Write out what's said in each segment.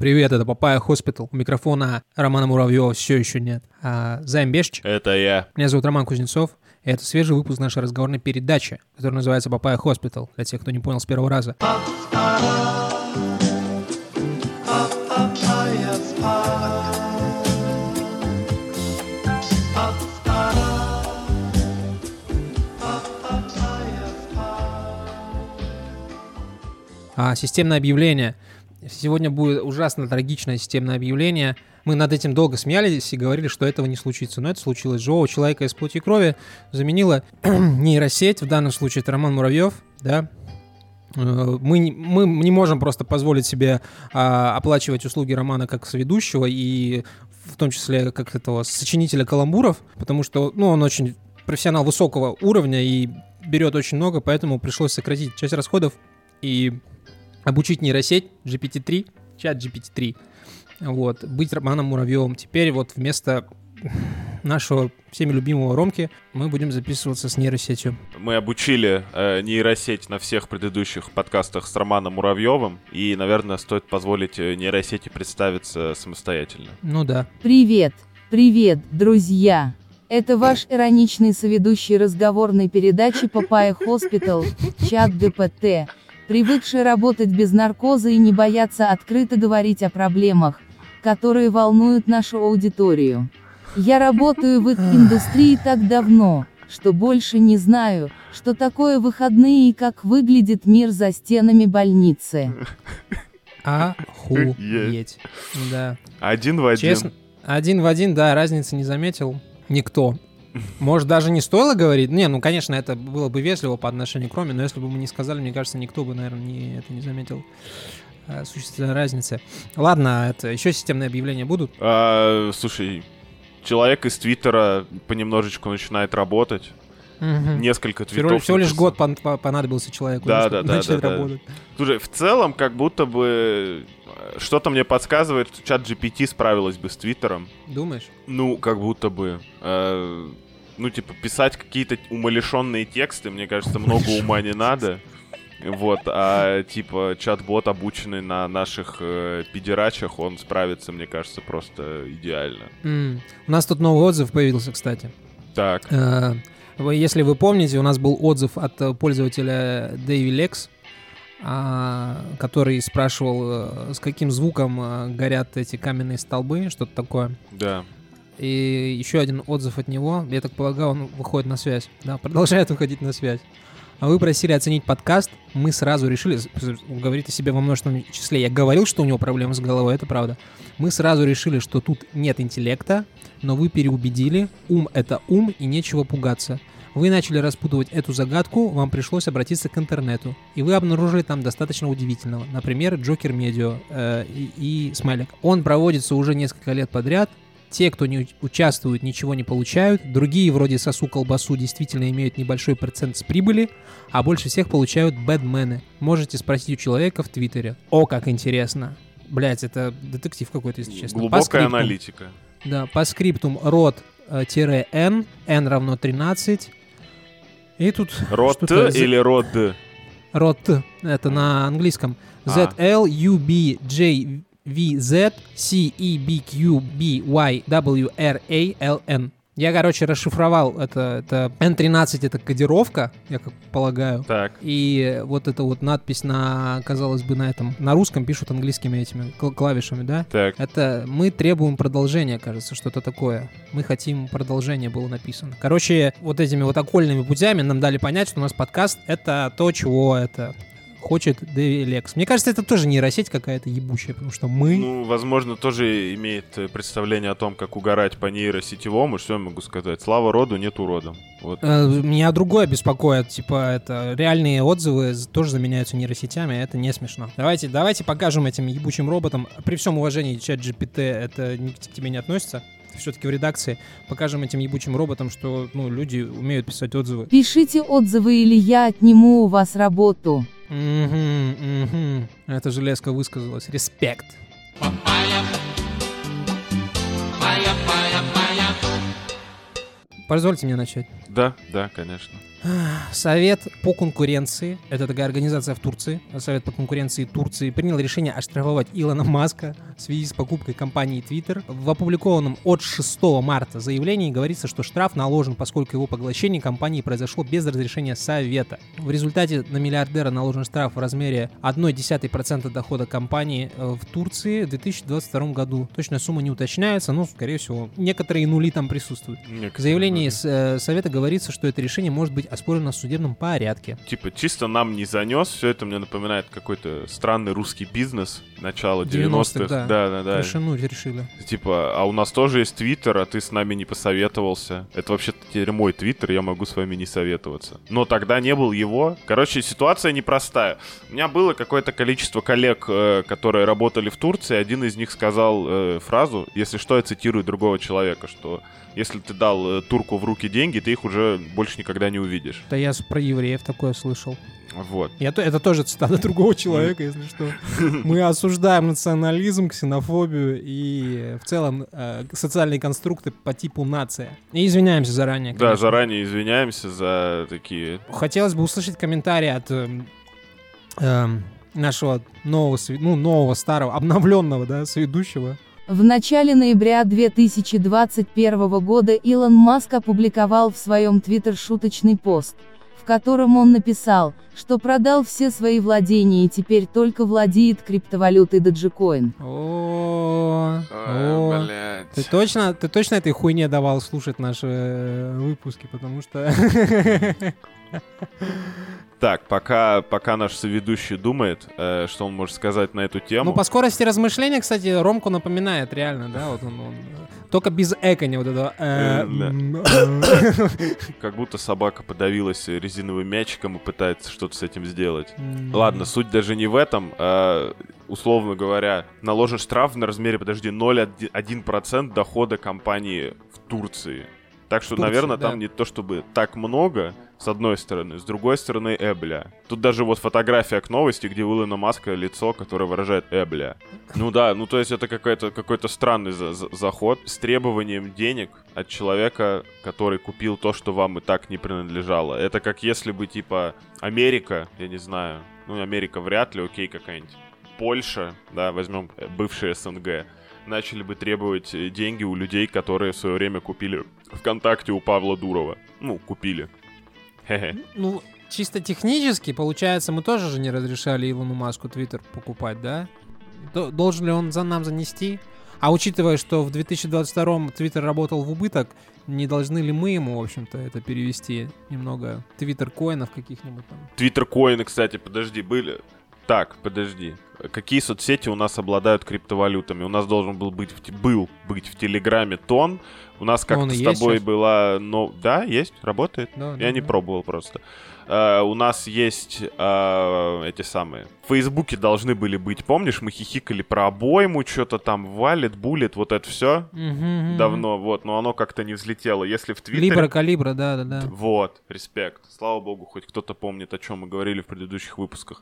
Привет, это Papaya Hospital. У микрофона Романа Муравьева все еще нет. А, Займ Бешч. Это я. Меня зовут Роман Кузнецов. И это свежий выпуск нашей разговорной передачи, которая называется Papaya Hospital, для тех, кто не понял с первого раза. А, системное объявление. Сегодня будет ужасно трагичное системное объявление. Мы над этим долго смеялись и говорили, что этого не случится. Но это случилось. Живого человека из плоти и крови заменила нейросеть. В данном случае это Роман Муравьев. Да, Э, мы, мы не можем просто позволить себе а, оплачивать услуги Романа как соведущего и в том числе как этого сочинителя каламбуров, потому что ну, он очень профессионал высокого уровня и берет очень много, поэтому пришлось сократить часть расходов и обучить нейросеть GPT-3, чат GPT-3, вот, быть Романом Муравьевым. Теперь вот вместо нашего всеми любимого Ромки мы будем записываться с нейросетью. Мы обучили э, нейросеть на всех предыдущих подкастах с Романом Муравьевым, и, наверное, стоит позволить э, нейросети представиться самостоятельно. Ну да. Привет, привет, друзья! Это ваш ироничный соведущий разговорной передачи Papaya Hospital, ChatGPT, привыкший работать без наркоза и не бояться открыто говорить о проблемах, которые волнуют нашу аудиторию. Я работаю в их индустрии так давно, что больше не знаю, что такое выходные и как выглядит мир за стенами больницы. Охуеть. Да. Один в один. Честно, один в один, да, разницы не заметил никто. Может, даже не стоило говорить? Не, ну, конечно, это было бы вежливо по отношению к Роме, но если бы мы не сказали, мне кажется, никто бы, наверное, не, это не заметил э, существенной разницы. Ладно, это еще системные объявления будут. А, слушай, человек из Твиттера понемножечку начинает работать. Мгм. Несколько Всего, твитов. всего лишь написал. год пон- по- понадобился человеку, Да, да, да, начать да, да. работать. Слушай, в целом, как будто бы э, что-то мне подсказывает, что чат GPT справилась бы с Твиттером. Думаешь? Ну, как будто бы. э, ну, типа, писать какие-то умалишенные тексты, мне кажется, много ума не надо. Вот, а типа чат-бот, обученный на наших э, педерачах, он справится, мне кажется, просто идеально. М. У нас тут новый отзыв появился, кстати. Так, Э, вы- Если вы помните, у нас был отзыв от э, пользователя Дэви Лекс, а, который спрашивал, э, с каким звуком э, горят эти каменные столбы, что-то такое. да. И еще один отзыв от него, я так полагаю, он выходит на связь. Да, продолжает выходить на связь. А вы просили оценить подкаст, мы сразу решили, с- говорите себе во множественном числе, я говорил, что у него проблемы с головой, это правда. Мы сразу решили, что тут нет интеллекта, но вы переубедили, ум — это ум, и нечего пугаться. Вы начали распутывать эту загадку, вам пришлось обратиться к интернету. И вы обнаружили там достаточно удивительного. Например, Джокер Медио э, и, и Смайлик. Он проводится уже несколько лет подряд. Те, кто не у- участвуют, ничего не получают. Другие, вроде Сосу Колбасу, действительно имеют небольшой процент с прибыли. А больше всех получают бэдмены. Можете спросить у человека в Твиттере. О, как интересно. Блять, это детектив какой-то, если честно. По Глубокая скриптум. аналитика. Да, по скриптум род-n, n равно 13. И тут з- или род? род, это на английском. А. Z, L, U, B, J, V, Z, C, E, B, Q, B, Y, W, R, A, L, N. Я, короче, расшифровал это, это N13 это кодировка, я как полагаю. Так. И вот эта вот надпись на, казалось бы, на этом, на русском пишут английскими этими кл- клавишами, да? Так. Это мы требуем продолжения, кажется, что-то такое. Мы хотим продолжение было написано. Короче, вот этими вот окольными путями нам дали понять, что у нас подкаст — это то, чего это хочет Дэви Лекс. Мне кажется, это тоже нейросеть какая-то ебучая, потому что мы... Ну, возможно, тоже имеет э, представление о том, как угорать по нейросетевому. Что я могу сказать? Слава роду, нет уродом. Вот. Э, Меня другое беспокоит, типа, это реальные отзывы тоже заменяются нейросетями, а это не смешно. Давайте, давайте покажем этим ебучим роботам, при всем уважении, чат GPT, это к тебе не относится, все-таки в редакции, покажем этим ебучим роботам, что, ну, люди умеют писать отзывы. Пишите отзывы или я отниму у вас работу. Мгм, мгм. Эта железка высказалась. Респект. Позвольте мне начать. Да, да, конечно. Совет по конкуренции, это такая организация в Турции, Совет по конкуренции Турции, принял решение оштрафовать Илона Маска в связи с покупкой компании Twitter. В опубликованном от 6 марта заявлении говорится, что штраф наложен, поскольку его поглощение компании произошло без разрешения Совета. В результате на миллиардера наложен штраф в размере 0,1% дохода компании э, в Турции в 2022 году. Точная сумма не уточняется, но, скорее всего, некоторые нули там присутствуют. В заявлении с, э, Совета говорится, что это решение может быть оспорено в судебном порядке. Типа, чисто нам не занес, все это мне напоминает какой-то странный русский бизнес начала 90-х. 90-х, да. да, да. да. Решенуть решили. Типа, а у нас тоже есть твиттер, а ты с нами не посоветовался. Это вообще-то теперь мой твиттер, я могу с вами не советоваться. Но тогда не был его. Короче, ситуация непростая. У меня было какое-то количество коллег, э, которые работали в Турции. Один из них сказал э, фразу, если что, я цитирую другого человека, что если ты дал э, турку в руки деньги, ты их уже больше никогда не увидишь. Да я про евреев такое слышал. Вот. Я, то- это тоже цитата другого человека, если что. Мы осуждаем национализм, ксенофобию и в целом э, социальные конструкты по типу нация. И извиняемся заранее. Да, конечно. заранее извиняемся за такие... Хотелось бы услышать комментарий от эм, эм, нашего нового, ну, нового, старого, обновленного, да, соведущего. В начале ноября 2021 года Илон Маск опубликовал в своем твиттер шуточный пост, в котором он написал, что продал все свои владения и теперь только владеет криптовалютой Dogecoin. О, о. Ты точно, ты точно этой хуйне давал слушать наши э, выпуски, потому что... Так, пока, пока наш соведущий думает, э, что он может сказать на эту тему. Ну, по скорости размышления, кстати, Ромку напоминает реально, да, вот он, он, э, только без эконя вот этого. э, Э, э, Как будто собака подавилась резиновым мячиком и пытается что-то с этим сделать. Ладно, суть даже не в этом. а, условно говоря, наложен штраф на размере, подожди, 0,1% дохода компании в Турции. Так что, Турции, наверное, да. там не то чтобы так много, с одной стороны. С другой стороны, эбля. Тут даже вот фотография к новости, где у Илона Маска лицо, которое выражает эбля. Ну да, ну то есть это какой-то какой-то странный за- за- заход с требованием денег от человека, который купил то, что вам и так не принадлежало. Это как если бы, типа, Америка, я не знаю, ну Америка вряд ли, окей, какая-нибудь Польша, да, возьмем э, бывший СНГ, начали бы требовать э, деньги у людей, которые в свое время купили ВКонтакте у Павла Дурова. Ну, купили. Ну, чисто технически, получается, мы тоже же не разрешали Илону Маску Твиттер покупать, да? Должен ли он за нам занести? А учитывая, что в 2022 Твиттер работал в убыток, не должны ли мы ему, в общем-то, это перевести немного Твиттер-коинов каких-нибудь там? Твиттер-коины, кстати, подожди, были... Так, подожди. Какие соцсети у нас обладают криптовалютами? У нас должен был быть, был быть в Телеграме Тон. У нас как-то с тобой щас? была... Но... Да, есть, работает. Да, Я да, не да. пробовал просто. Э, у нас есть э, эти самые... В Фейсбуке должны были быть, помнишь, мы хихикали про обойму, что-то там валит, булит, вот это все мгм. давно, вот, но оно как-то не взлетело. Если в Твиттере... Либра, калибра, да-да-да. Вот, респект. Слава богу, хоть кто-то помнит, о чем мы говорили в предыдущих выпусках.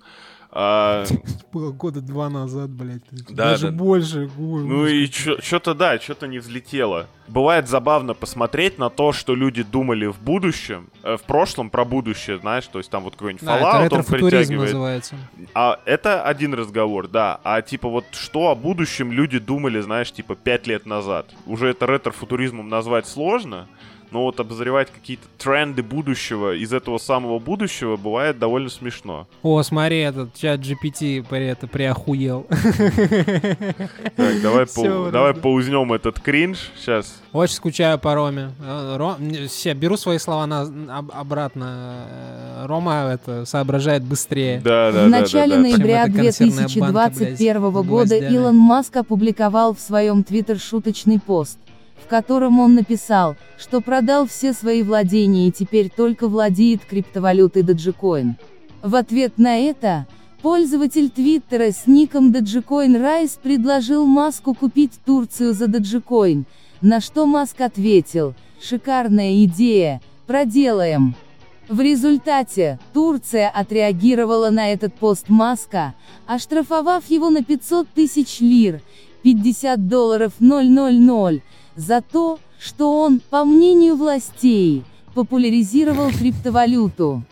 А, Было года два назад, блядь. Да, Даже да. больше. ну и что-то, да, что-то не взлетело. Бывает забавно посмотреть на то, что люди думали в будущем, э, в прошлом про будущее, знаешь, то есть там вот какой-нибудь Да, это Fallout он притягивает. называется. А это один разговор, да. А типа вот что о будущем люди думали, знаешь, типа пять лет назад. Уже это ретро-футуризмом назвать сложно, но вот обозревать какие-то тренды будущего из этого самого будущего бывает довольно смешно. О, смотри, этот чат GPT это приохуел. Так, давай, вот давай это. паузнем этот кринж сейчас. Очень скучаю по Роме. Э, Ро- не, Все, беру свои слова на, об- обратно. Э, Рома это соображает быстрее. Да, да, В да, начале да, да. ноября консервная банка, 2021 блядь, года. Илон Маск опубликовал в своем твиттер шуточный пост, в котором он написал, что продал все свои владения и теперь только владеет криптовалютой Dogecoin. В ответ на это, пользователь твиттера с ником Dogecoin Rise предложил Маску купить Турцию за Dogecoin, на что Маск ответил, шикарная идея, проделаем. В результате, Турция отреагировала на этот пост Маска, оштрафовав его на 500 тысяч лир, 50 долларов 000, за то, что он, по мнению властей, популяризировал криптовалюту.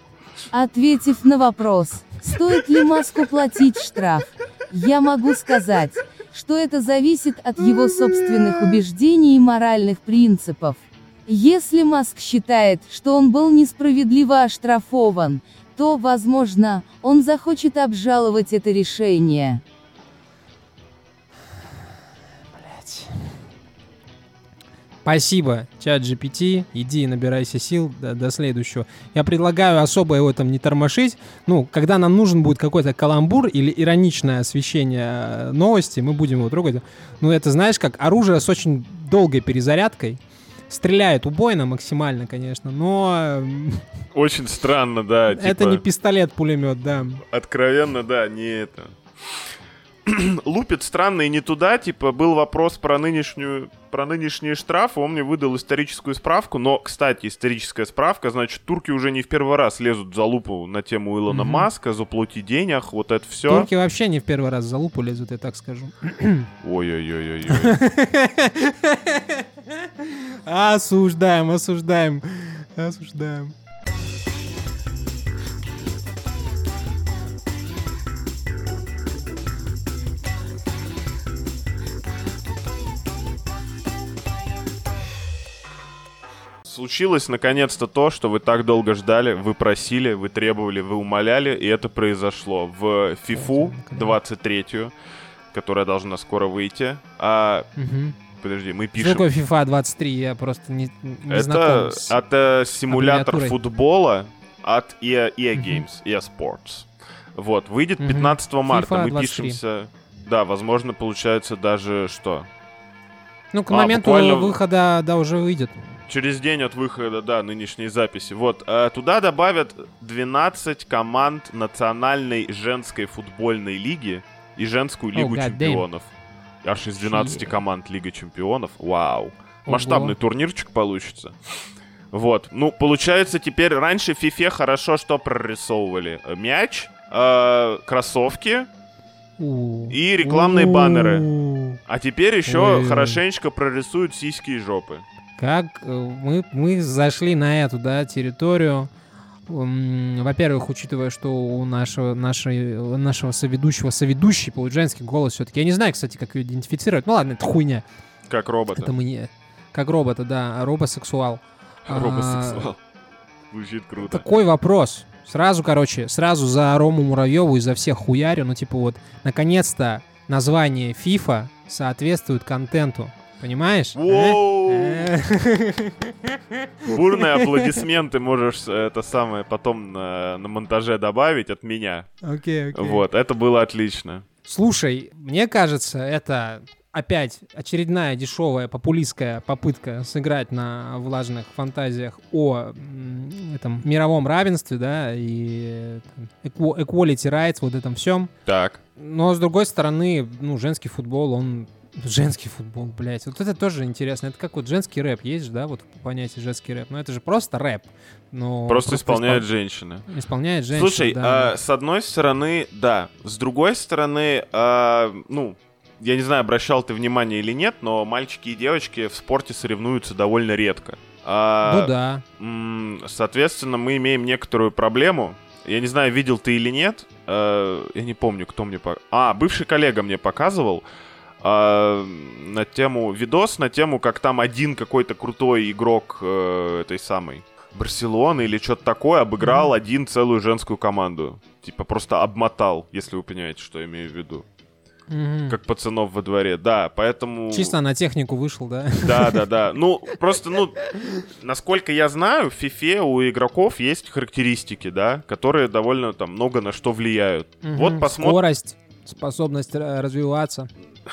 Ответив на вопрос, стоит ли Маску платить штраф, я могу сказать, что это зависит от его собственных убеждений и моральных принципов. Если Маск считает, что он был несправедливо оштрафован, то, возможно, он захочет обжаловать это решение. Спасибо, чат GPT. Иди набирайся сил до, до следующего. Я предлагаю особо его там не тормошить. Ну, когда нам нужен будет какой-то каламбур или ироничное освещение э, новости, мы будем его трогать. Ну, это знаешь, как оружие с очень долгой перезарядкой. Стреляет убойно максимально, конечно, но... э, Очень странно, да. Это типа, не пистолет-пулемет, да. Откровенно, да, не это. Лупит странно и не туда, типа, был вопрос про нынешнюю про нынешние штрафы, он мне выдал историческую справку, но, кстати, историческая справка, значит, турки уже не в первый раз лезут за лупу на тему Илона Мгм. Маска, заплати денег, вот это все. Турки вообще не в первый раз за лупу лезут, я так скажу. Ой-ой-ой-ой. Осуждаем, осуждаем, осуждаем. Случилось наконец-то то, что вы так долго ждали, вы просили, вы требовали, вы умоляли, и это произошло в FIFA 23, которая должна скоро выйти. А, Мгм. подожди, мы Что пишем... такое FIFA 23? Я просто не, не Это, знаком с... это симулятор футбола от EA, EA. Games, EA Sports. Вот, выйдет Мгм. 15 марта, FIFA мы 23. пишемся... Да, возможно, получается даже что? Ну, к а, моменту буквально- выхода, да, уже выйдет. Через день от выхода, да, нынешней записи. Вот, а, туда добавят 12 команд национальной женской футбольной лиги и женскую Oh, лигу damn. чемпионов. Аж из 12 Shit. команд Лига чемпионов. Вау. Ого. Масштабный турнирчик получится. Вот. Ну, получается, теперь раньше в FIFA хорошо что прорисовывали? Мяч, э, кроссовки. И рекламные баннеры. А теперь еще хорошенечко прорисуют сиськи и жопы. Как э, мы, мы зашли на эту, да, территорию. Во-первых, учитывая, что у нашего, нашей, нашего соведущего, соведущий, получит женский голос все-таки. Я не знаю, кстати, как ее идентифицировать. Ну ладно, это хуйня. Как робота. Это мы не... Как робота, да, робосексуал. А, Робосексуал. Звучит круто. Такой вопрос. Сразу, короче, сразу за Рому Муравьеву и за всех хуярю. Ну, типа вот, наконец-то название FIFA соответствует контенту. Понимаешь? Воу! Э? Бурные аплодисменты можешь э, это самое потом на, на монтаже добавить от меня. Окей, окей. Вот, это было отлично. Слушай, мне кажется, это опять очередная дешевая популистская попытка сыграть на влажных фантазиях о этом мировом равенстве, да, и equality rights, вот этом всем. Так. Но, с другой стороны, ну, женский футбол, он... Женский футбол, блядь. Вот это тоже интересно. Это как вот женский рэп есть же, да, вот понятие женский рэп. Но это же просто рэп. Но Просто исполняют испол- женщины. Исполняет женщина, Слушай, да. а, с одной стороны, да. С другой стороны, а, ну, я не знаю, обращал ты внимание или нет, но мальчики и девочки в спорте соревнуются довольно редко. А, Ну да. М, Соответственно, мы имеем некоторую проблему. Я не знаю, видел ты или нет. Э, Я не помню, кто мне... по- А, бывший коллега мне показывал а, на тему... Видос на тему, как там один какой-то крутой игрок э, этой самой Барселоны или что-то такое обыграл один целую женскую команду. Типа просто обмотал, если вы понимаете, что я имею в виду. Мгм. Как пацанов во дворе. Да, поэтому... Чисто на технику вышел, да? Да, да, да. Ну, просто, ну, насколько я знаю, в FIFA у игроков есть характеристики, да, которые довольно там много на что влияют. Вот Мгм. посмотрим. Скорость, способность э, развиваться.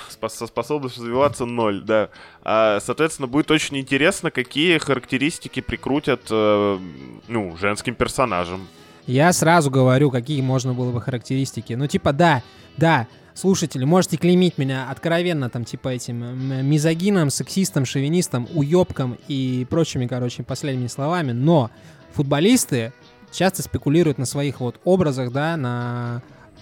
Спос- способность развиваться ноль, да. А, соответственно, будет очень интересно, какие характеристики прикрутят, э, ну, женским персонажам. Я сразу говорю, какие можно было бы характеристики. Ну, типа, да, да, слушатели, можете клеймить меня откровенно, там, типа, этим мизогином, сексистом, шовинистом, уебком и прочими, короче, последними словами, но футболисты часто спекулируют на своих вот образах, да, на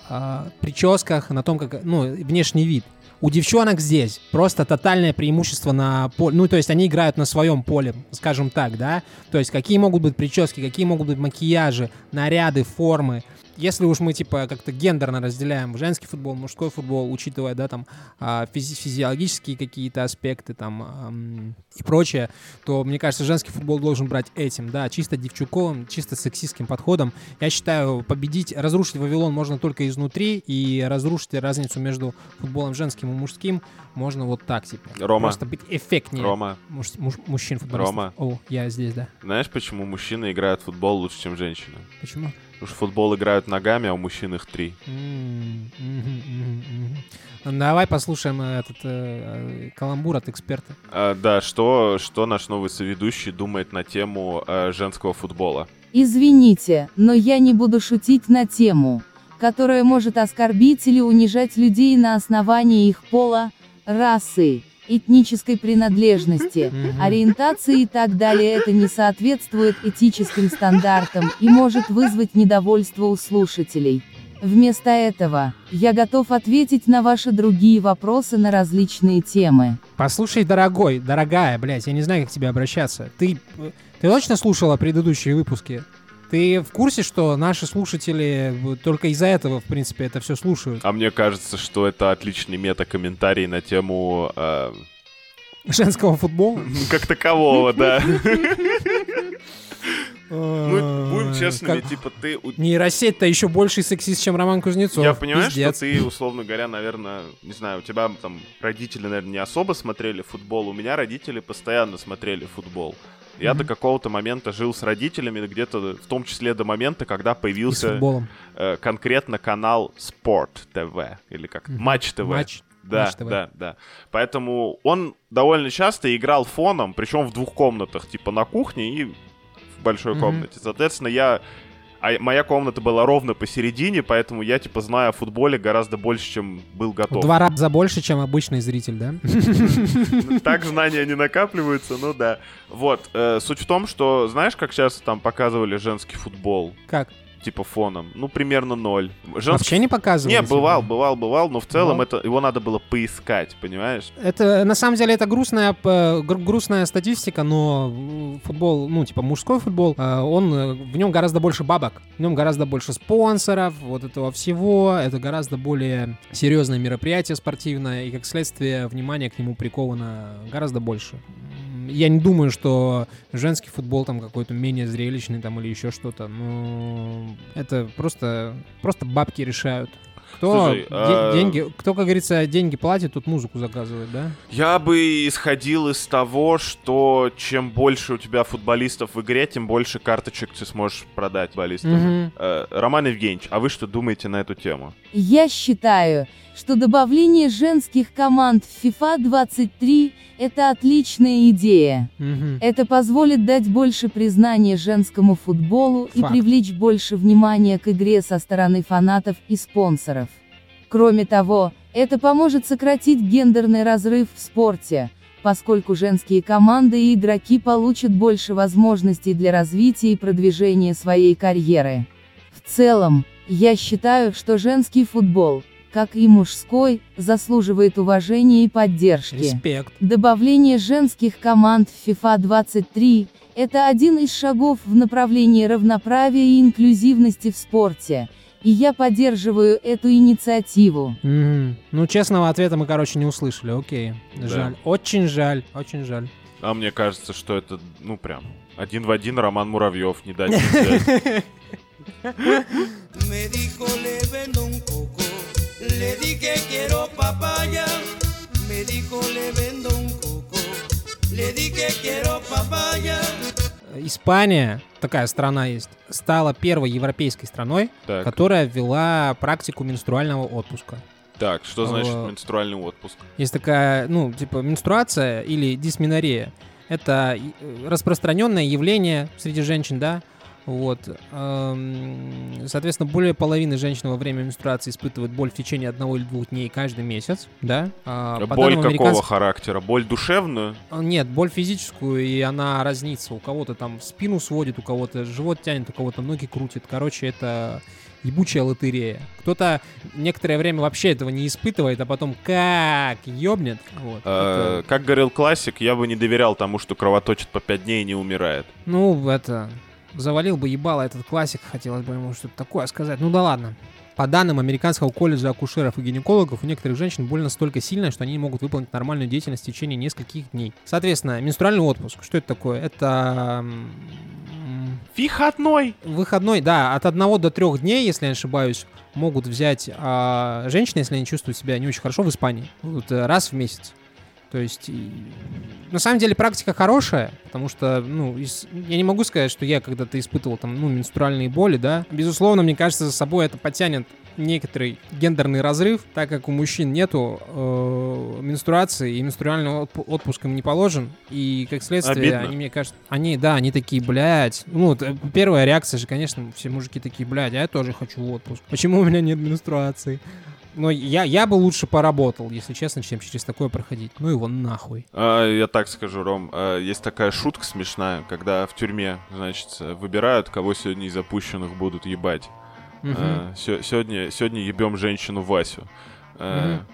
а, прическах, на том, как, ну, внешний вид. У девчонок здесь просто тотальное преимущество на поле. Ну, то есть они играют на своем поле, скажем так, да? То есть какие могут быть прически, какие могут быть макияжи, наряды, формы если уж мы, типа, как-то гендерно разделяем женский футбол, мужской футбол, учитывая, да, там, а, физи- физиологические какие-то аспекты, там, и прочее, то, мне кажется, женский футбол должен брать этим, да, чисто девчуковым, чисто сексистским подходом. Я считаю, победить, разрушить Вавилон можно только изнутри, и разрушить разницу между футболом женским и мужским можно вот так, типа. Рома. Просто быть эффектнее. Рома. Муж, муж, мужчин футболистов. Рома. О, я здесь, да. Знаешь, почему мужчины играют в футбол лучше, чем женщины? Почему? Потому что футбол играют ногами, а у мужчин их три. Давай послушаем э, этот э, э, каламбур от эксперта. А, да, что, что наш новый соведущий думает на тему э, женского футбола? Извините, но я не буду шутить на тему, которая может оскорбить или унижать людей на основании их пола, расы, этнической принадлежности, ориентации и так далее. Это не соответствует этическим стандартам и может вызвать недовольство у слушателей. Вместо этого, я готов ответить на ваши другие вопросы на различные темы. Послушай, дорогой, дорогая, блядь, я не знаю, как к тебе обращаться. Ты, э, ты точно слушала предыдущие выпуски? Ты в курсе, что наши слушатели э, только из-за этого, в принципе, это все слушают? А мне кажется, что это отличный мета-комментарий на тему э, Женского футбола? ну, как такового, да. Ну, будем честными, типа ты... Нейросеть-то еще больше сексист, чем Роман Кузнецов. Я понимаю, что ты, условно говоря, наверное, не знаю, у тебя там родители, наверное, не особо смотрели футбол. У меня родители постоянно смотрели футбол. Я до Мгм. какого-то момента жил с родителями, где-то в том числе до момента, когда появился э, конкретно канал Спорт ТВ или как Мгм. Матч ТВ. Матч. Да, Матч ТВ. да, да. Поэтому он довольно часто играл фоном, причем в двух комнатах, типа на кухне и в большой Мгм. комнате. Соответственно, я... А моя комната была ровно посередине, поэтому я, типа, знаю о футболе гораздо больше, чем был В готов. два раза больше, чем обычный зритель, да? Так знания не накапливаются, ну да. Вот, э, суть в том, что, знаешь, как часто там показывали женский футбол, Как? Типа, фоном? Ну, примерно ноль. Женский Вообще не показывали? Не, бывал, бывал, бывал, но в целом Бывал? это его надо было поискать, понимаешь? Это, на самом деле, это грустная, грустная статистика, но футбол, ну, типа, мужской футбол, э, он, э, в нем гораздо больше бабок, в нем гораздо больше спонсоров, вот этого всего, это гораздо более серьезное мероприятие спортивное, и, как следствие, внимание к нему приковано гораздо больше. Я не думаю, что женский футбол там какой-то менее зрелищный там или еще что-то, но это просто, просто бабки решают. Кто, Слушай, де- а- деньги, кто, как говорится, деньги платит, тут музыку заказывает, да? Я бы исходил из того, что чем больше у тебя футболистов в игре, тем больше карточек ты сможешь продать футболистам. Мгм. Э, Роман Евгеньевич, а вы что думаете на эту тему? Я считаю, что добавление женских команд в FIFA 23 – это отличная идея. Мгм. Это позволит дать больше признания женскому футболу и Факт. привлечь больше внимания к игре со стороны фанатов и спонсоров. Кроме того, это поможет сократить гендерный разрыв в спорте, поскольку женские команды и игроки получат больше возможностей для развития и продвижения своей карьеры. В целом, я считаю, что женский футбол, как и мужской, заслуживает уважения и поддержки. Респект. Добавление женских команд в FIFA 23 – это один из шагов в направлении равноправия и инклюзивности в спорте, и я поддерживаю эту инициативу. Мгм. Ну, честного ответа мы, короче, не услышали. Окей. Да. Жаль. Очень жаль. Очень жаль. А мне кажется, что это, ну прям, один в один Роман Муравьев, не дать. Me dijo le vendo un coco, le dije quiero papaya. Испания, такая страна есть, стала первой европейской страной, Так, которая ввела практику менструального отпуска. так, что значит Э, менструальный отпуск? Есть такая, ну, типа, менструация или дисменорея. Это э, распространенное явление среди женщин, да? Вот. Эм, Соответственно, более половины женщин во время менструации испытывают боль в течение одного или двух дней каждый месяц, да? А, по Боль какого американских- характера? Боль душевную? А, Нет, боль физическую, и она разнится. У кого-то там спину сводит, у кого-то живот тянет, у кого-то ноги крутит. Короче, это ебучая лотерея. Кто-то некоторое время вообще этого не испытывает, а потом как ёбнет. Вот. Э, Это- Как говорил классик, я бы не доверял тому, что кровоточит по 5 дней и не умирает. Ну, это... Завалил бы ебало этот классик, хотелось бы ему что-то такое сказать. Ну да ладно. По данным Американского колледжа акушеров и гинекологов, у некоторых женщин боль настолько сильная, что они не могут выполнить нормальную деятельность в течение нескольких дней. Соответственно, менструальный отпуск. Что это такое? Это Выходной! выходной, да, от одного до трех дней, если я не ошибаюсь, могут взять а, женщины, если они чувствуют себя не очень хорошо в Испании, вот, э, раз в месяц. То есть, и- на самом деле практика хорошая, потому что, ну, из- я не могу сказать, что я когда-то испытывал там, ну, менструальные боли, да. Безусловно, мне кажется, за собой это потянет некоторый гендерный разрыв, так как у мужчин нету э, менструации, и менструальный отпу- отпуск им не положен, и, как следствие, Обидно. они, мне кажется, они, да, они такие, блядь, ну, э, первая реакция же, конечно, все мужики такие, блядь, а я тоже хочу отпуск. Почему у меня нет менструации? Но я, я бы лучше поработал, если честно, чем через такое проходить. Ну его нахуй. А, я так скажу, Ром, а, есть такая шутка смешная, когда в тюрьме, значит, выбирают, кого сегодня из запущенных будут ебать. Мгм. А, сё- сегодня, сегодня ебем женщину Васю. А,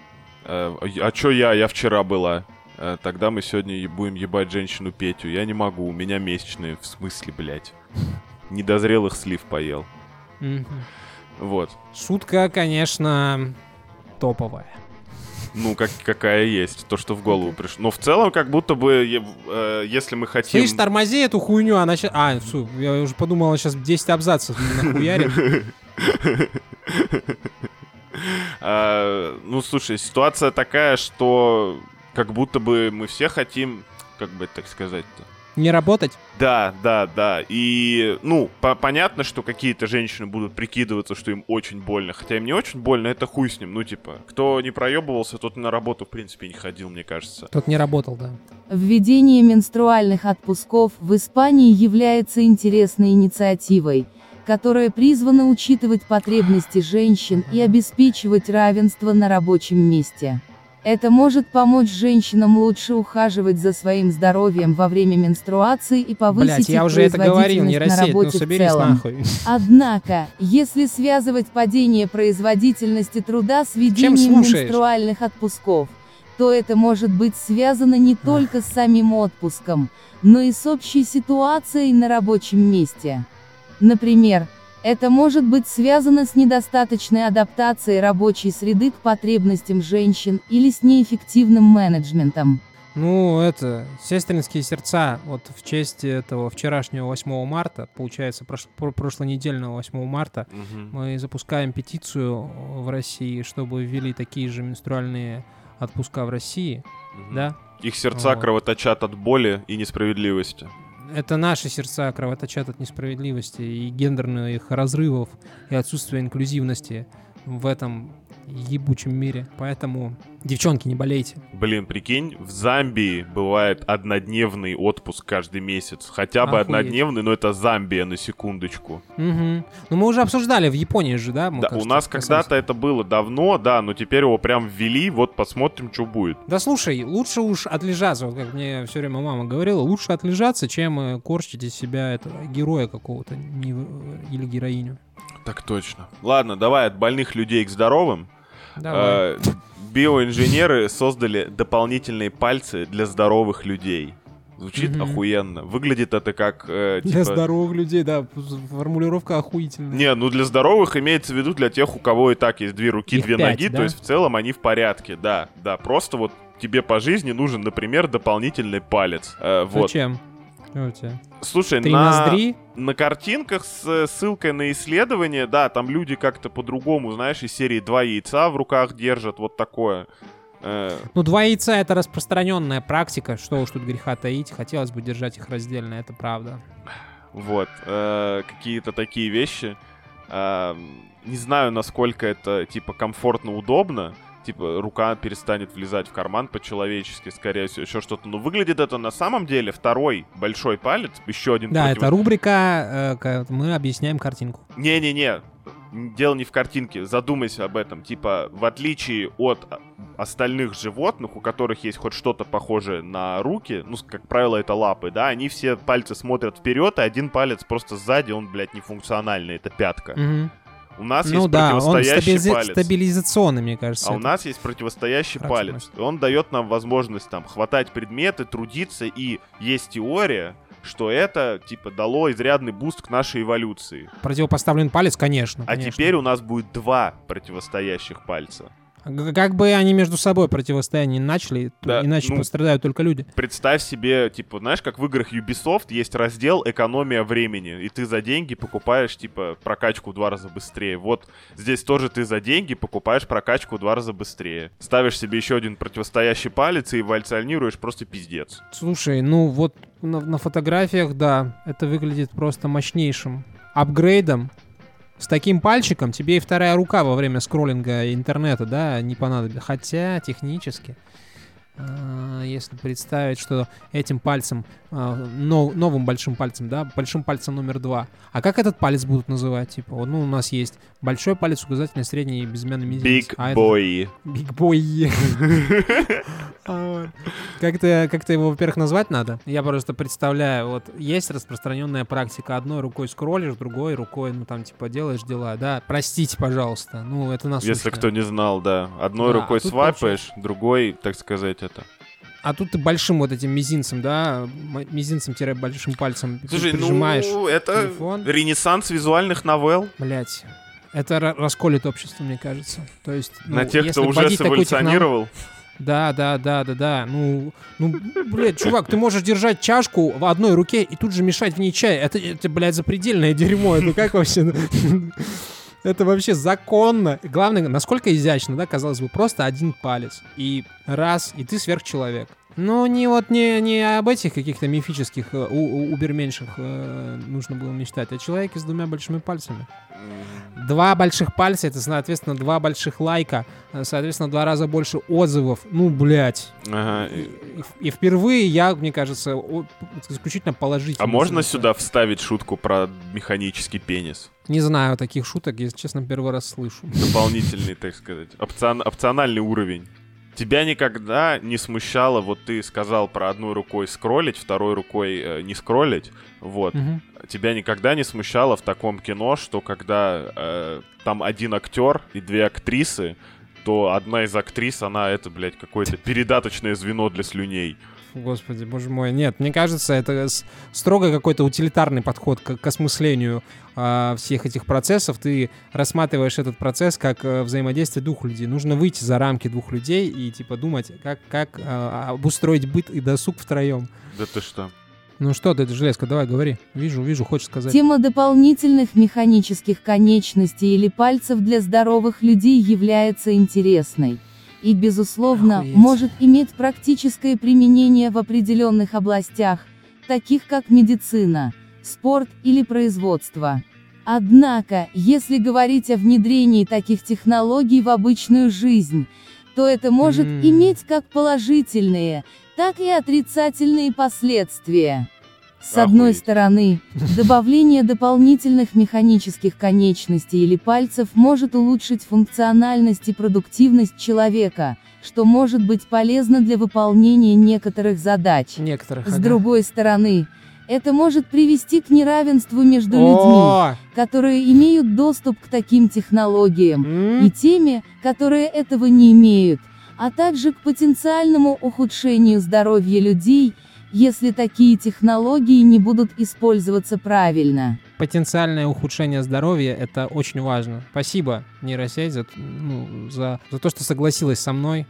а, а чё я? Я вчера была. А, тогда мы сегодня будем ебать женщину Петю. Я не могу, у меня месячные. В смысле, блядь? Недозрелых слив поел. Мгм. Вот. Шутка, конечно, топовая. Ну, как, какая есть, то, что в голову пришло. Но в целом, как будто бы, э, если мы хотим... Слышь, тормози эту хуйню, она сейчас... А, фу, я уже подумал, сейчас 10 абзацев нахуярит. А, ну, слушай, ситуация такая, что как будто бы мы все хотим, как бы так сказать-то. Не работать? Да, да, да. И, ну, по- понятно, что какие-то женщины будут прикидываться, что им очень больно. Хотя им не очень больно, это хуй с ним. Ну, типа, кто не проебывался, тот на работу, в принципе, не ходил, мне кажется. Тот не работал, да. Введение менструальных отпусков в Испании является интересной инициативой, которая призвана учитывать потребности женщин и обеспечивать равенство на рабочем месте. Это может помочь женщинам лучше ухаживать за своим здоровьем во время менструации и повысить Блять, я их уже это говорил, не на ну работе в соберись целом. нахуй. Однако, если связывать падение производительности труда с слушаешь? менструальных отпусков, то это может быть связано не только с самим отпуском, но и с общей ситуацией на рабочем месте. Например, это может быть связано с недостаточной адаптацией рабочей среды к потребностям женщин или с неэффективным менеджментом. Ну, это, сестринские сердца, вот в честь этого вчерашнего 8 марта, получается, прош- про- прошлонедельного 8 марта, Мгм. мы запускаем петицию в России, чтобы ввели такие же менструальные отпуска в России, Мгм. да? Их сердца Вот. кровоточат от боли и несправедливости. Это наши сердца кровоточат от несправедливости и гендерных разрывов и отсутствия инклюзивности в этом ебучем мире. Поэтому, девчонки, не болейте. Блин, прикинь, в Замбии бывает однодневный отпуск каждый месяц. Хотя бы Охуеть. однодневный, но это Замбия на секундочку. Мгм. Ну, мы уже обсуждали в Японии же, да? мы, Да, у кажется, нас касались. когда-то это было давно, да, но теперь его прям ввели, вот посмотрим, что будет. Да слушай, лучше уж отлежаться, вот как мне все время мама говорила, лучше отлежаться, чем э, корчить из себя этого героя какого-то не- или героиню. Так точно. Ладно, давай от больных людей к здоровым. Давай. Биоинженеры создали дополнительные пальцы для здоровых людей. Звучит Мгм. охуенно. Выглядит это как... э, Для типа- здоровых людей, да, формулировка охуительная. Не, ну для здоровых имеется в виду для тех, у кого и так есть две руки, Их две пять, ноги, да? то есть в целом они в порядке, да, да. Просто вот тебе по жизни нужен, например, дополнительный палец. Э, вот. Зачем? У тебя? Слушай, Три на, ноздри? на картинках с э, ссылкой на исследование, да, там люди как-то по-другому, знаешь, из серии два яйца в руках держат, вот такое. Э, Ну, два яйца — это распространенная практика, что уж тут греха таить, хотелось бы держать их раздельно, это правда. Вот, э, какие-то такие вещи. Не знаю, насколько это, типа, комфортно, удобно. Типа, рука перестанет влезать в карман по-человечески, скорее всего, еще что-то. Но выглядит это на самом деле второй большой палец, еще один Да, против- это рубрика, э, мы объясняем картинку. Не-не-не, дело не в картинке, задумайся об этом. Типа, в отличие от а, остальных животных, у которых есть хоть что-то похожее на руки, ну, как правило, это лапы, да, они все пальцы смотрят вперед, и один палец просто сзади, он, блядь, нефункциональный, это пятка. Мгм. У нас Ну есть да, он противостоящий стабилизи- палец. стабилизационный, мне кажется. А у нас есть противостоящий палец. Он дает нам возможность там хватать предметы, трудиться, и есть теория, что это, типа, дало изрядный boost к нашей эволюции. Противопоставлен палец, конечно. А конечно. теперь у нас будет два противостоящих пальца. Как бы они между собой противостояние начали, Да, иначе ну- пострадают только люди. Представь себе, типа, знаешь, как в играх Ubisoft есть раздел «Экономия времени», и ты за деньги покупаешь, типа, прокачку в два раза быстрее. Вот здесь тоже ты за деньги покупаешь прокачку в два раза быстрее. Ставишь себе еще один противостоящий палец и эволюционируешь просто пиздец. Слушай, ну вот на, на фотографиях, да, это выглядит просто мощнейшим апгрейдом. С таким пальчиком тебе и вторая рука во время скроллинга интернета, да, не понадобится. Хотя технически, если представить, что этим пальцем, а, но- новым большим пальцем, да, большим пальцем номер два. А как этот палец будут называть? Типа, ну, у нас есть большой палец, указательный, средний и безымянный мизинец. Big А boy. Бой. А, Как-то как его, во-первых, назвать надо. Я просто представляю, вот есть распространенная практика. Одной рукой скроллишь, другой рукой, ну там типа делаешь дела, да. Простите, пожалуйста. Ну, это насущно. Если кто не знал, да. Одной рукой а тут свайпаешь, другой, так сказать, это. А тут ты большим вот этим мизинцем, да, мизинцем-большим пальцем Слушай, прижимаешь. ну, это телефон. ренессанс визуальных новелл. Блять. Это ра- расколет общество, мне кажется. То есть, ну, на тех, если кто уже вводить такую технологию- эволюционировал. Да, да, да, да, да. Ну, ну, блядь, чувак, ты можешь держать чашку в одной руке и тут же мешать в ней чай. Это, это блядь, запредельное дерьмо. Это как вообще? Это вообще законно. Главное, насколько изящно, да, казалось бы, просто один палец. И раз, и ты сверхчеловек. Ну, не вот не, не об этих каких-то мифических э, у, у- уберменьших э, нужно было мечтать, а человеке с двумя большими пальцами. Два больших пальца, это, соответственно, два больших лайка, э, соответственно, два раза больше отзывов. Ну, блядь. Ага. И, и впервые я, мне кажется, о- исключительно положительно. А можно совершаю. сюда вставить шутку про механический пенис? Не знаю таких шуток, если честно, первый раз слышу. Дополнительный, так сказать, опцион- опциональный уровень. Тебя никогда не смущало, вот ты сказал про одной рукой скроллить, второй рукой э, не скроллить, вот. Мгм. Тебя никогда не смущало в таком кино, что когда э, там один актер и две актрисы, то одна из актрис, она это, блядь, какое-то передаточное звено для слюней. Господи, боже мой. Нет, мне кажется, это строго какой-то утилитарный подход к, к осмыслению а, всех этих процессов. Ты рассматриваешь этот процесс как а, взаимодействие двух людей. Нужно выйти за рамки двух людей и типа думать, как, как а, обустроить быт и досуг втроем. Да ты что? Ну что ты, железка, давай, говори. Вижу, вижу, хочешь сказать. Тема дополнительных механических конечностей или пальцев для здоровых людей является интересной. И, безусловно, Охуеть. может иметь практическое применение в определенных областях, таких как медицина, спорт или производство. Однако, если говорить о внедрении таких технологий в обычную жизнь, то это может М. иметь как положительные, так и отрицательные последствия. С одной Охуеть. стороны, добавление дополнительных механических конечностей или пальцев может улучшить функциональность и продуктивность человека, что может быть полезно для выполнения некоторых задач. Некоторых. С ага. другой стороны, это может привести к неравенству между людьми, О! которые имеют доступ к таким технологиям, М? и теми, которые этого не имеют, а также к потенциальному ухудшению здоровья людей, если такие технологии не будут использоваться правильно. Потенциальное ухудшение здоровья — это очень важно. Спасибо, нейросеть, за, ну, за, за то, что согласилась со мной.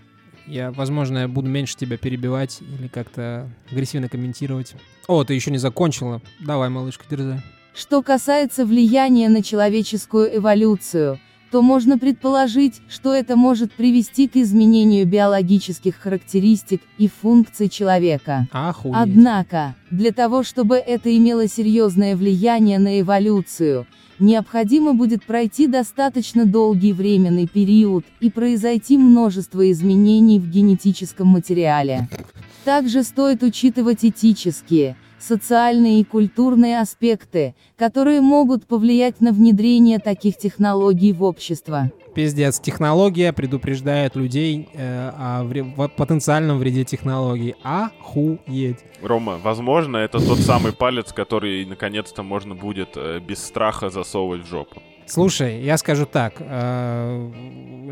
Я, возможно, я буду меньше тебя перебивать или как-то агрессивно комментировать. О, ты еще не закончила. Давай, малышка, дерзай. Что касается влияния на человеческую эволюцию, то можно предположить, что это может привести к изменению биологических характеристик и функций человека. Охуеть. Однако, для того чтобы это имело серьезное влияние на эволюцию, необходимо будет пройти достаточно долгий временный период и произойти множество изменений в генетическом материале. Также стоит учитывать этические, социальные и культурные аспекты, которые могут повлиять на внедрение таких технологий в общество. Пиздец, технология предупреждает людей э, о вре- потенциальном вреде технологий. Охуеть. Рома, возможно, это тот самый палец, который наконец-то можно будет э, без страха засовывать в жопу. Слушай, я скажу так. э,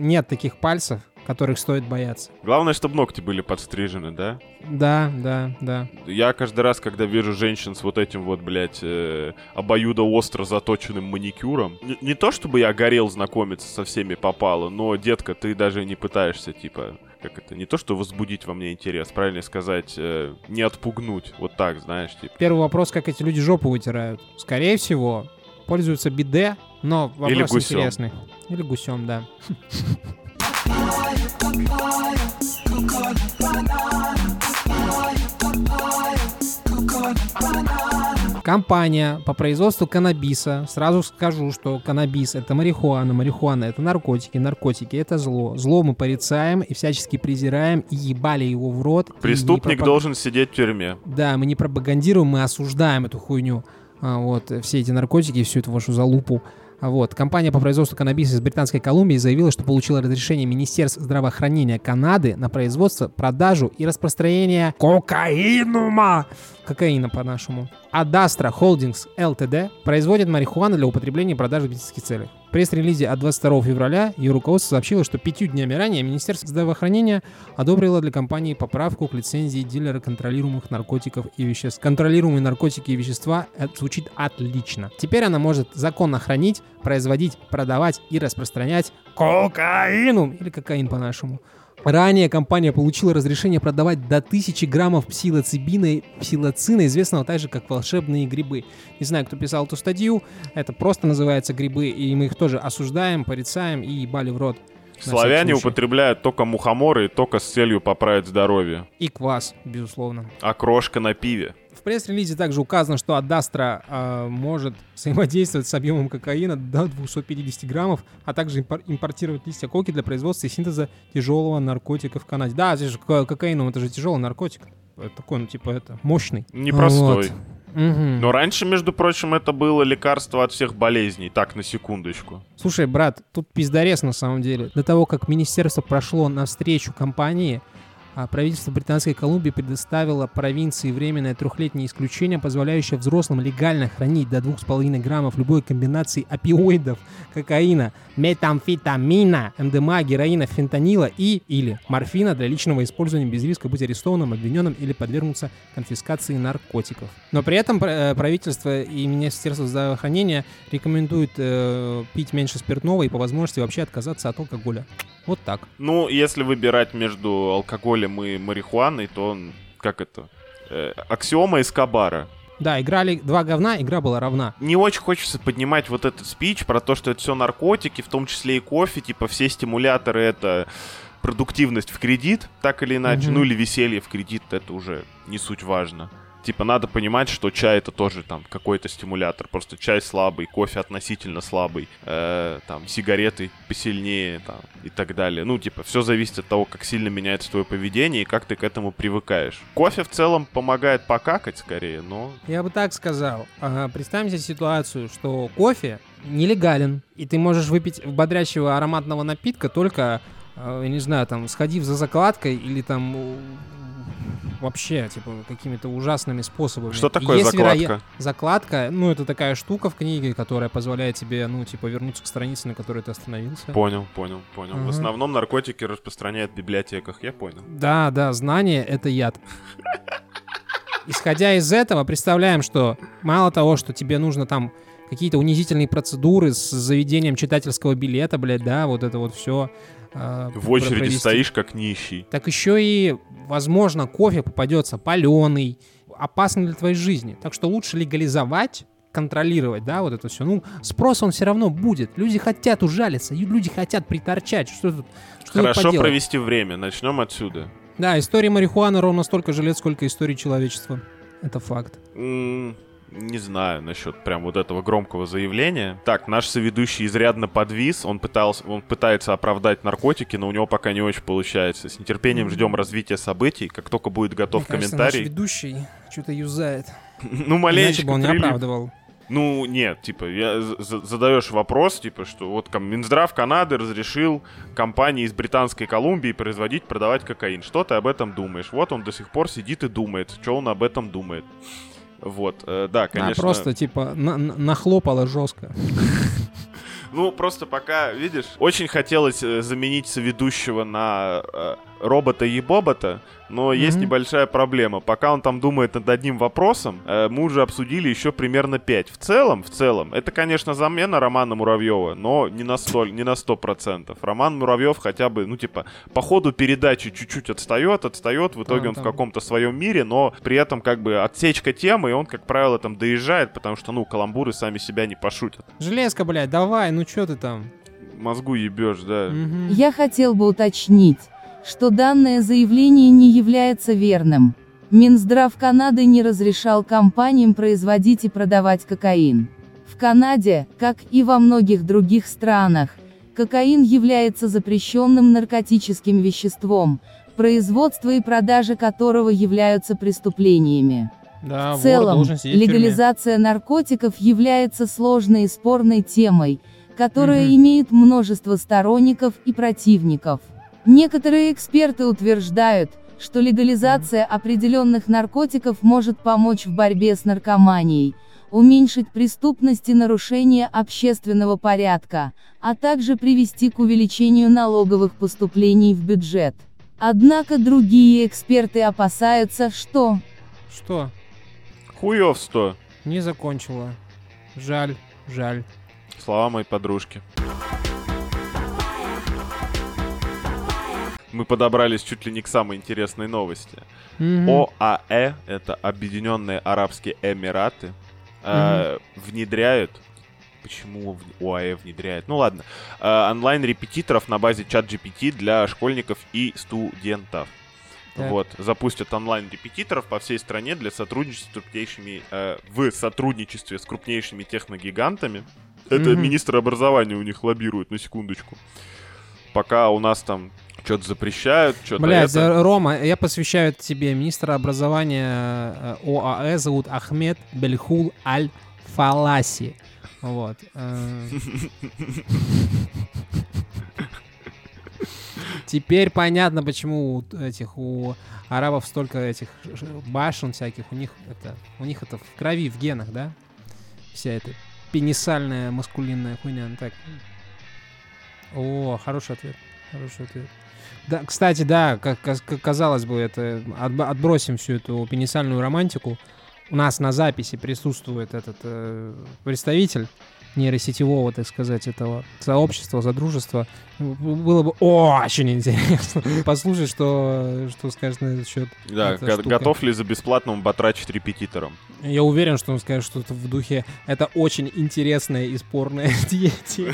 Нет таких пальцев, которых стоит бояться. Главное, чтобы ногти были подстрижены, да? Да, да, да. Я каждый раз, когда вижу женщин с вот этим вот, блядь, э, обоюдоостро заточенным маникюром, не, не то чтобы я горел знакомиться со всеми попало, но, детка, ты даже не пытаешься, типа, как это, не то что возбудить во мне интерес, правильно сказать, э, не отпугнуть, вот так, знаешь, типа. Первый вопрос, как эти люди жопу вытирают. Скорее всего, пользуются биде, но вопрос Или гусем. интересный. Или гусем, да. Компания по производству каннабиса. Сразу скажу, что каннабис это марихуана, марихуана это наркотики, наркотики это зло. Зло мы порицаем и всячески презираем и ебали его в рот. Преступник пропаг- должен сидеть в тюрьме. Да, мы не пропагандируем, мы осуждаем эту хуйню. А, вот, все эти наркотики, всю эту вашу залупу. Вот, компания по производству каннабиса из Британской Колумбии заявила, что получила разрешение Министерства здравоохранения Канады на производство, продажу и распространение кокаинума, кокаина по-нашему. Адастра Holdings Ltd производит марихуану для употребления и продажи в медицинских целях. Пресс-релизе от 22 февраля ее руководство сообщило, что пятью днями ранее Министерство здравоохранения одобрило для компании поправку к лицензии дилера контролируемых наркотиков и веществ. Контролируемые наркотики и вещества это звучит отлично. Теперь она может законно хранить, производить, продавать и распространять кокаину или кокаин по-нашему. Ранее компания получила разрешение продавать до 1000 граммов псилоцибина, псилоцина, известного также как волшебные грибы. Не знаю, кто писал эту статью, это просто называется грибы, и мы их тоже осуждаем, порицаем и ебали в рот. Славяне употребляют только мухоморы и только с целью поправить здоровье. И квас, безусловно. А крошка на пиве. Пресс-релизе также указано, что Адастра э, может взаимодействовать с объемом кокаина до 250 граммов, а также импор- импортировать листья коки для производства и синтеза тяжелого наркотика в Канаде. Да, здесь же ко- кокаином это же тяжелый наркотик. Такой, ну, типа, это, мощный. Непростой. Вот. Но раньше, между прочим, это было лекарство от всех болезней. Так, на секундочку. Слушай, брат, тут пиздарес на самом деле. До того, как министерство прошло навстречу компании, а правительство Британской Колумбии предоставило провинции временное трехлетнее исключение, позволяющее взрослым легально хранить до 2,5 граммов любой комбинации опиоидов, кокаина, метамфетамина, МДМА, героина, фентанила и или морфина для личного использования без риска быть арестованным, обвиненным или подвергнуться конфискации наркотиков. Но при этом э, правительство и Министерство здравоохранения рекомендуют э, пить меньше спиртного и по возможности вообще отказаться от алкоголя. Вот так. Ну, если выбирать между алкоголем и марихуаной, то как это, э, аксиома Эскобара. Да, играли два говна, игра была равна. Не очень хочется поднимать вот этот спич про то, что это все наркотики, в том числе и кофе, типа все стимуляторы это продуктивность в кредит, так или иначе, Мгм. ну или веселье в кредит, это уже не суть важно. Типа надо понимать, что чай это тоже там какой-то стимулятор, просто чай слабый, кофе относительно слабый, э, там сигареты посильнее там и так далее. Ну типа все зависит от того, как сильно меняется твое поведение и как ты к этому привыкаешь. Кофе в целом помогает покакать скорее, но Я бы так сказал. Ага, представим себе ситуацию, что кофе нелегален, и ты можешь выпить бодрящего ароматного напитка только, э, я не знаю, там, сходив за закладкой или там вообще, типа, какими-то ужасными способами. что такое Есть закладка? Закладка, ну, это такая штука в книге, которая позволяет тебе, ну, типа, вернуться к странице, на которой ты остановился. Понял, понял, понял. В Ага. основном наркотики распространяют в библиотеках, я понял. Да, да, знание — это яд. Исходя из этого, представляем, что мало того, что тебе нужно там какие-то унизительные процедуры с заведением читательского билета, блядь, да, вот это вот все. В очереди стоишь как нищий. Так еще и, возможно, кофе попадется паленый, опасный для твоей жизни. Так что лучше легализовать контролировать, да, вот это все. Ну, спрос он все равно будет. Люди хотят ужалиться, люди хотят приторчать. Что тут, что тут Хорошо поделать? провести время, начнем отсюда. Да, история марихуаны ровно столько же лет, сколько истории человечества. Это факт. М, Не знаю насчет прям вот этого громкого заявления. Так, наш соведущий изрядно подвис, он, пытался, он пытается оправдать наркотики, но у него пока не очень получается. С нетерпением ждем развития событий. Как только будет готов Мне кажется, комментарий. наш ведущий что-то юзает. Ну, Иначе маленечко бы он не оправдывал. Ну, нет, типа, я задаешь вопрос, типа, что вот Минздрав Канады разрешил компании из Британской Колумбии производить, продавать кокаин. Что ты об этом думаешь? Вот он до сих пор сидит и думает, что он об этом думает. Вот, э, да, Да, конечно. просто, типа, на- на- нахлопало жестко. Ну, просто пока, видишь, очень хотелось э, заменить соведущего на робота и бобота, но mm-hmm. есть небольшая проблема. Пока он там думает над одним вопросом, э, мы уже обсудили еще примерно пять. В целом, в целом, это, конечно, замена Романа Муравьева, но не на столь, не на сто процентов. Роман Муравьев хотя бы, ну, типа, по ходу передачи чуть-чуть отстает, отстает, в итоге да, он там. в каком-то своем мире, но при этом, как бы, отсечка темы, и он, как правило, там доезжает, потому что, ну, каламбуры сами себя не пошутят. Железка, блядь, давай, ну что ты там? Мозгу ебешь, да. Угу. Я хотел бы уточнить что данное заявление не является верным. Минздрав Канады не разрешал компаниям производить и продавать кокаин. В Канаде, как и во многих других странах, кокаин является запрещенным наркотическим веществом, производство и продажа которого являются преступлениями. Да, в целом, легализация наркотиков является сложной и спорной темой, которая угу. имеет множество сторонников и противников. Некоторые эксперты утверждают, что легализация определенных наркотиков может помочь в борьбе с наркоманией, уменьшить преступность и нарушение общественного порядка, а также привести к увеличению налоговых поступлений в бюджет. Однако другие эксперты опасаются, что... Что? Хуёвство. Не закончила. Жаль, жаль. Слова моей подружки. Мы подобрались чуть ли не к самой интересной новости. Mm-hmm. ОАЭ, это Объединенные Арабские Эмираты, mm-hmm. э, внедряют почему ОАЭ внедряет. Ну ладно. Э, онлайн-репетиторов на базе чат GPT для школьников и студентов. Так. Вот, запустят онлайн-репетиторов по всей стране для сотрудничества с крупнейшими, э, в сотрудничестве с крупнейшими техногигантами. Это mm-hmm. министр образования у них лоббирует, на секундочку. Пока у нас там что-то запрещают, что-то Блядь, это... Рома, я посвящаю тебе министра образования э, ОАЭ, зовут Ахмед Бельхул Аль-Фаласи. Вот. Э. Теперь понятно, почему у этих у арабов столько этих башен всяких. У них это, у них это в крови, в генах, да? Вся эта пенисальная маскулинная хуйня. Ну, так. О, хороший ответ. Хороший ответ. Да, кстати, да, как, как казалось бы, это отбросим всю эту пенисальную романтику. У нас на записи присутствует этот э, представитель нейросетевого, так сказать, этого сообщества, задружества. Было бы очень интересно послушать, что, что скажет на этот счет. Да, го- готов ли за бесплатным батрачить репетитором? Я уверен, что он скажет что-то в духе «это очень интересная и спорная диете».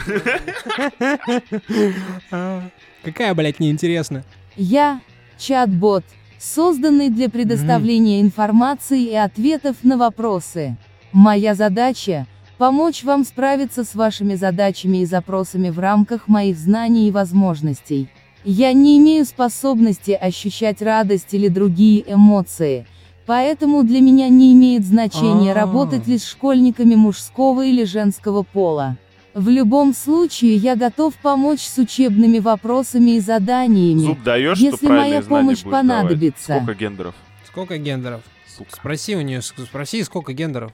Какая, блядь, неинтересна? Я — чат-бот, созданный для предоставления информации и ответов на вопросы. Моя задача — помочь вам справиться с вашими задачами и запросами в рамках моих знаний и возможностей. Я не имею способности ощущать радость или другие эмоции, поэтому для меня не имеет значения А-а-а. работать ли с школьниками мужского или женского пола. В любом случае я готов помочь с учебными вопросами и заданиями, Зуб даешь, если моя помощь понадобится. Сколько гендеров? Сколько гендеров? Сука. Спроси у нее, спроси, сколько гендеров.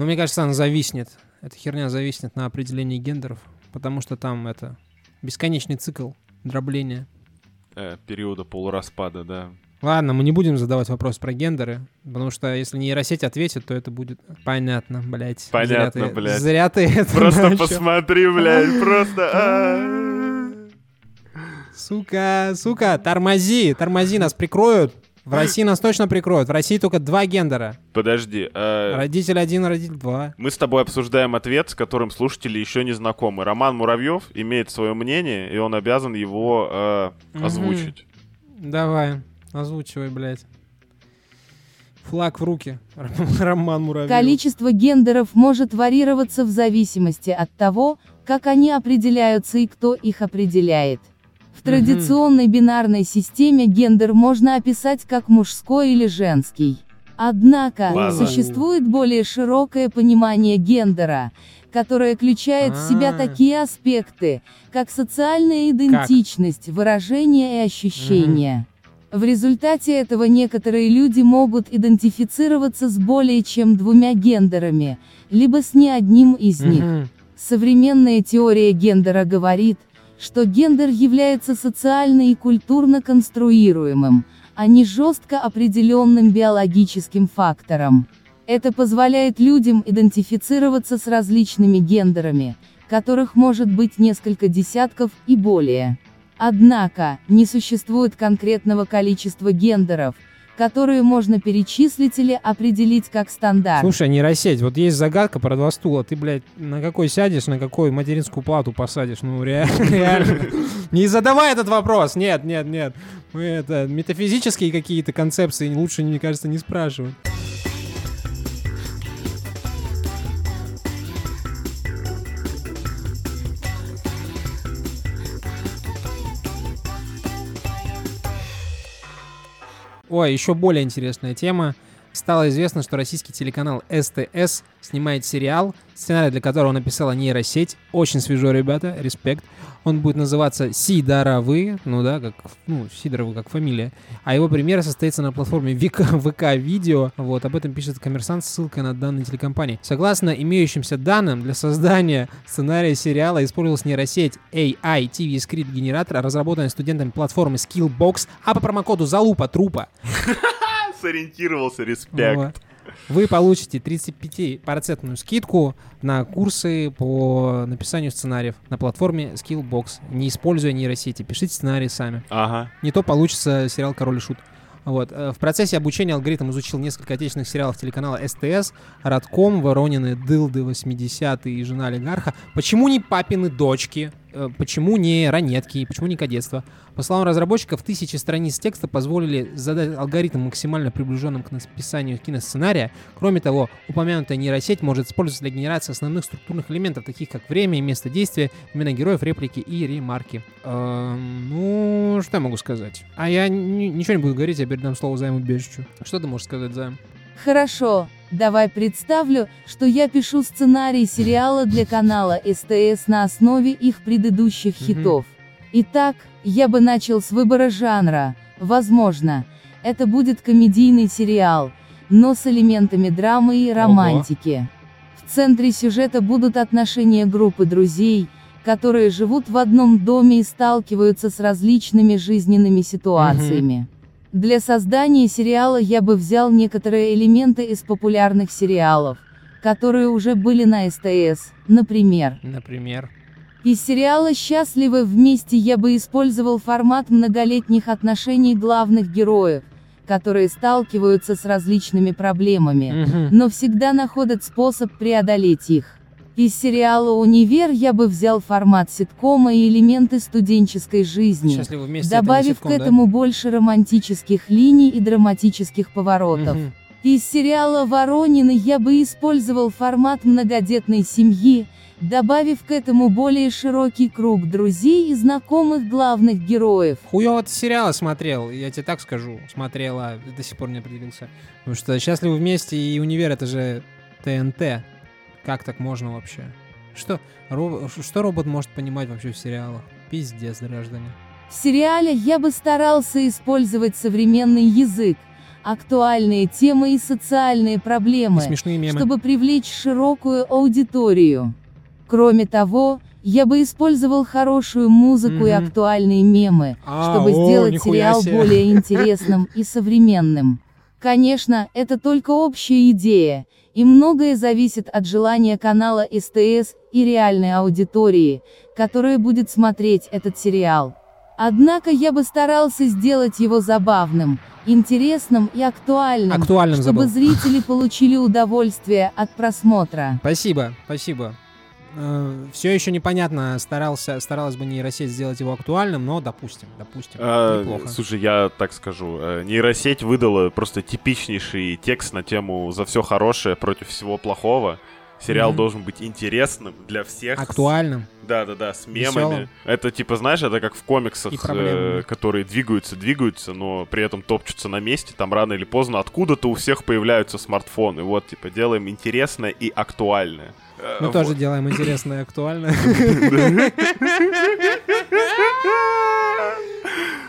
Но мне кажется, она зависнет. Эта херня зависнет на определении гендеров, потому что там это бесконечный цикл дробления. Э, периода полураспада, да. Ладно, мы не будем задавать вопрос про гендеры, потому что если нейросеть ответит, то это будет понятно, блядь. Понятно, зря ты, блядь. Зря ты это Просто начал. посмотри, блядь, просто... А. Сука, сука, тормози, тормози, нас прикроют. В России нас точно прикроют. В России только два гендера. Подожди. Э... Родитель один, родитель два. Мы с тобой обсуждаем ответ, с которым слушатели еще не знакомы. Роман Муравьев имеет свое мнение, и он обязан его э, озвучить. Давай. Озвучивай, блядь. Флаг в руки. Роман Муравьев. Количество гендеров может варьироваться в зависимости от того, как они определяются и кто их определяет. В традиционной бинарной системе гендер можно описать как мужской или женский. Однако, Ладно. существует более широкое понимание гендера, которое включает в себя а. такие аспекты, как социальная идентичность, выражение и ощущения. В результате этого некоторые люди могут идентифицироваться с более чем двумя гендерами, либо с ни одним из них. Современная теория гендера говорит, что гендер является социально и культурно конструируемым, а не жестко определенным биологическим фактором. Это позволяет людям идентифицироваться с различными гендерами, которых может быть несколько десятков и более. Однако, не существует конкретного количества гендеров, которые можно перечислить или определить как стандарт. Слушай, нейросеть, вот есть загадка про два стула. Ты, блядь, на какой сядешь, на какой материнскую плату посадишь? Ну, ре- реально. Не задавай этот вопрос. Нет, нет, нет. Мы это, метафизические какие-то концепции лучше, мне кажется, не спрашивать. Ой, еще более интересная тема. Стало известно, что российский телеканал СТС снимает сериал, сценарий для которого написала нейросеть. Очень свежо, ребята, респект. Он будет называться Сидоровы, ну да, как, ну, Сидоровы как фамилия. А его премьера состоится на платформе ВК, ВК Видео. Вот, об этом пишет коммерсант с ссылкой на данные телекомпании. Согласно имеющимся данным, для создания сценария сериала использовалась нейросеть AI TV Script генератор, разработанная студентами платформы Skillbox, а по промокоду Залупа Трупа Сориентировался, респект. вот. Вы получите 35% скидку на курсы по написанию сценариев на платформе Skillbox, не используя нейросети. Пишите сценарии сами. Ага. Не то получится сериал «Король и Шут». Вот. э, В процессе обучения алгоритм изучил несколько отечественных сериалов телеканала СТС, Радком, Воронины, Дылды, 80-е и Жена олигарха. Почему не папины дочки? Э, Почему не ранетки? Почему не кадетство? По словам разработчиков, тысячи страниц текста позволили задать алгоритм максимально приближенным к написанию киносценария. Кроме того, упомянутая нейросеть может использоваться для генерации основных структурных элементов, таких как время и место действия, имена героев, реплики и ремарки. Эм, ну, что я могу сказать? А я ни- ничего не буду говорить, я передам слово Займу Бежичу. Что ты можешь сказать, Займ? Хорошо, давай представлю, что я пишу сценарий сериала для канала СТС на основе их предыдущих хитов. Итак, я бы начал с выбора жанра. Возможно, это будет комедийный сериал, но с элементами драмы и романтики. В центре сюжета будут отношения группы друзей, которые живут в одном доме и сталкиваются с различными жизненными ситуациями. Для создания сериала я бы взял некоторые элементы из популярных сериалов, которые уже были на СТС, например. Например. Из сериала «Счастливы вместе» я бы использовал формат многолетних отношений главных героев, которые сталкиваются с различными проблемами, но всегда находят способ преодолеть их. Из сериала «Универ» я бы взял формат ситкома и элементы студенческой жизни, вместе. это добавив ситком, к да? этому больше романтических линий и драматических поворотов. Мгм. Из сериала «Воронины» я бы использовал формат многодетной семьи, добавив к этому более широкий круг друзей и знакомых главных героев. Хуёво ты сериалы смотрел, я тебе так скажу. Смотрела, до сих пор не определился. Потому что «Счастливы вместе» и «Универ» — это же ТНТ. Как так можно вообще? Что, ро- что робот может понимать вообще в сериалах? Пиздец, граждане. В сериале я бы старался использовать современный язык, актуальные темы и социальные И проблемы, смешные мемы. чтобы привлечь широкую аудиторию. Кроме того, я бы использовал хорошую музыку и Мгм. актуальные мемы, А, чтобы о, сделать сериал себе. более интересным и современным. Конечно, это только общая идея, и многое зависит от желания канала СТС и реальной аудитории, которая будет смотреть этот сериал. Однако я бы старался сделать его забавным, интересным и актуальным, Актуальным чтобы забыл. зрители получили удовольствие от просмотра. Спасибо, спасибо. Все еще непонятно, старался, старалась бы нейросеть сделать его актуальным, но допустим, допустим. А, Неплохо. слушай, я так скажу. э, Нейросеть выдала просто типичнейший текст на тему «За все хорошее против всего плохого». Сериал Мгм. должен быть интересным для всех. Актуальным. Да-да-да, с мемами. Весёлым. Это типа, знаешь, это как в комиксах, э, которые двигаются, двигаются, но при этом топчутся на месте. Там рано или поздно откуда-то у всех появляются смартфоны. Вот, типа, делаем интересное и актуальное. Мы э, вот. тоже делаем интересное и актуальное.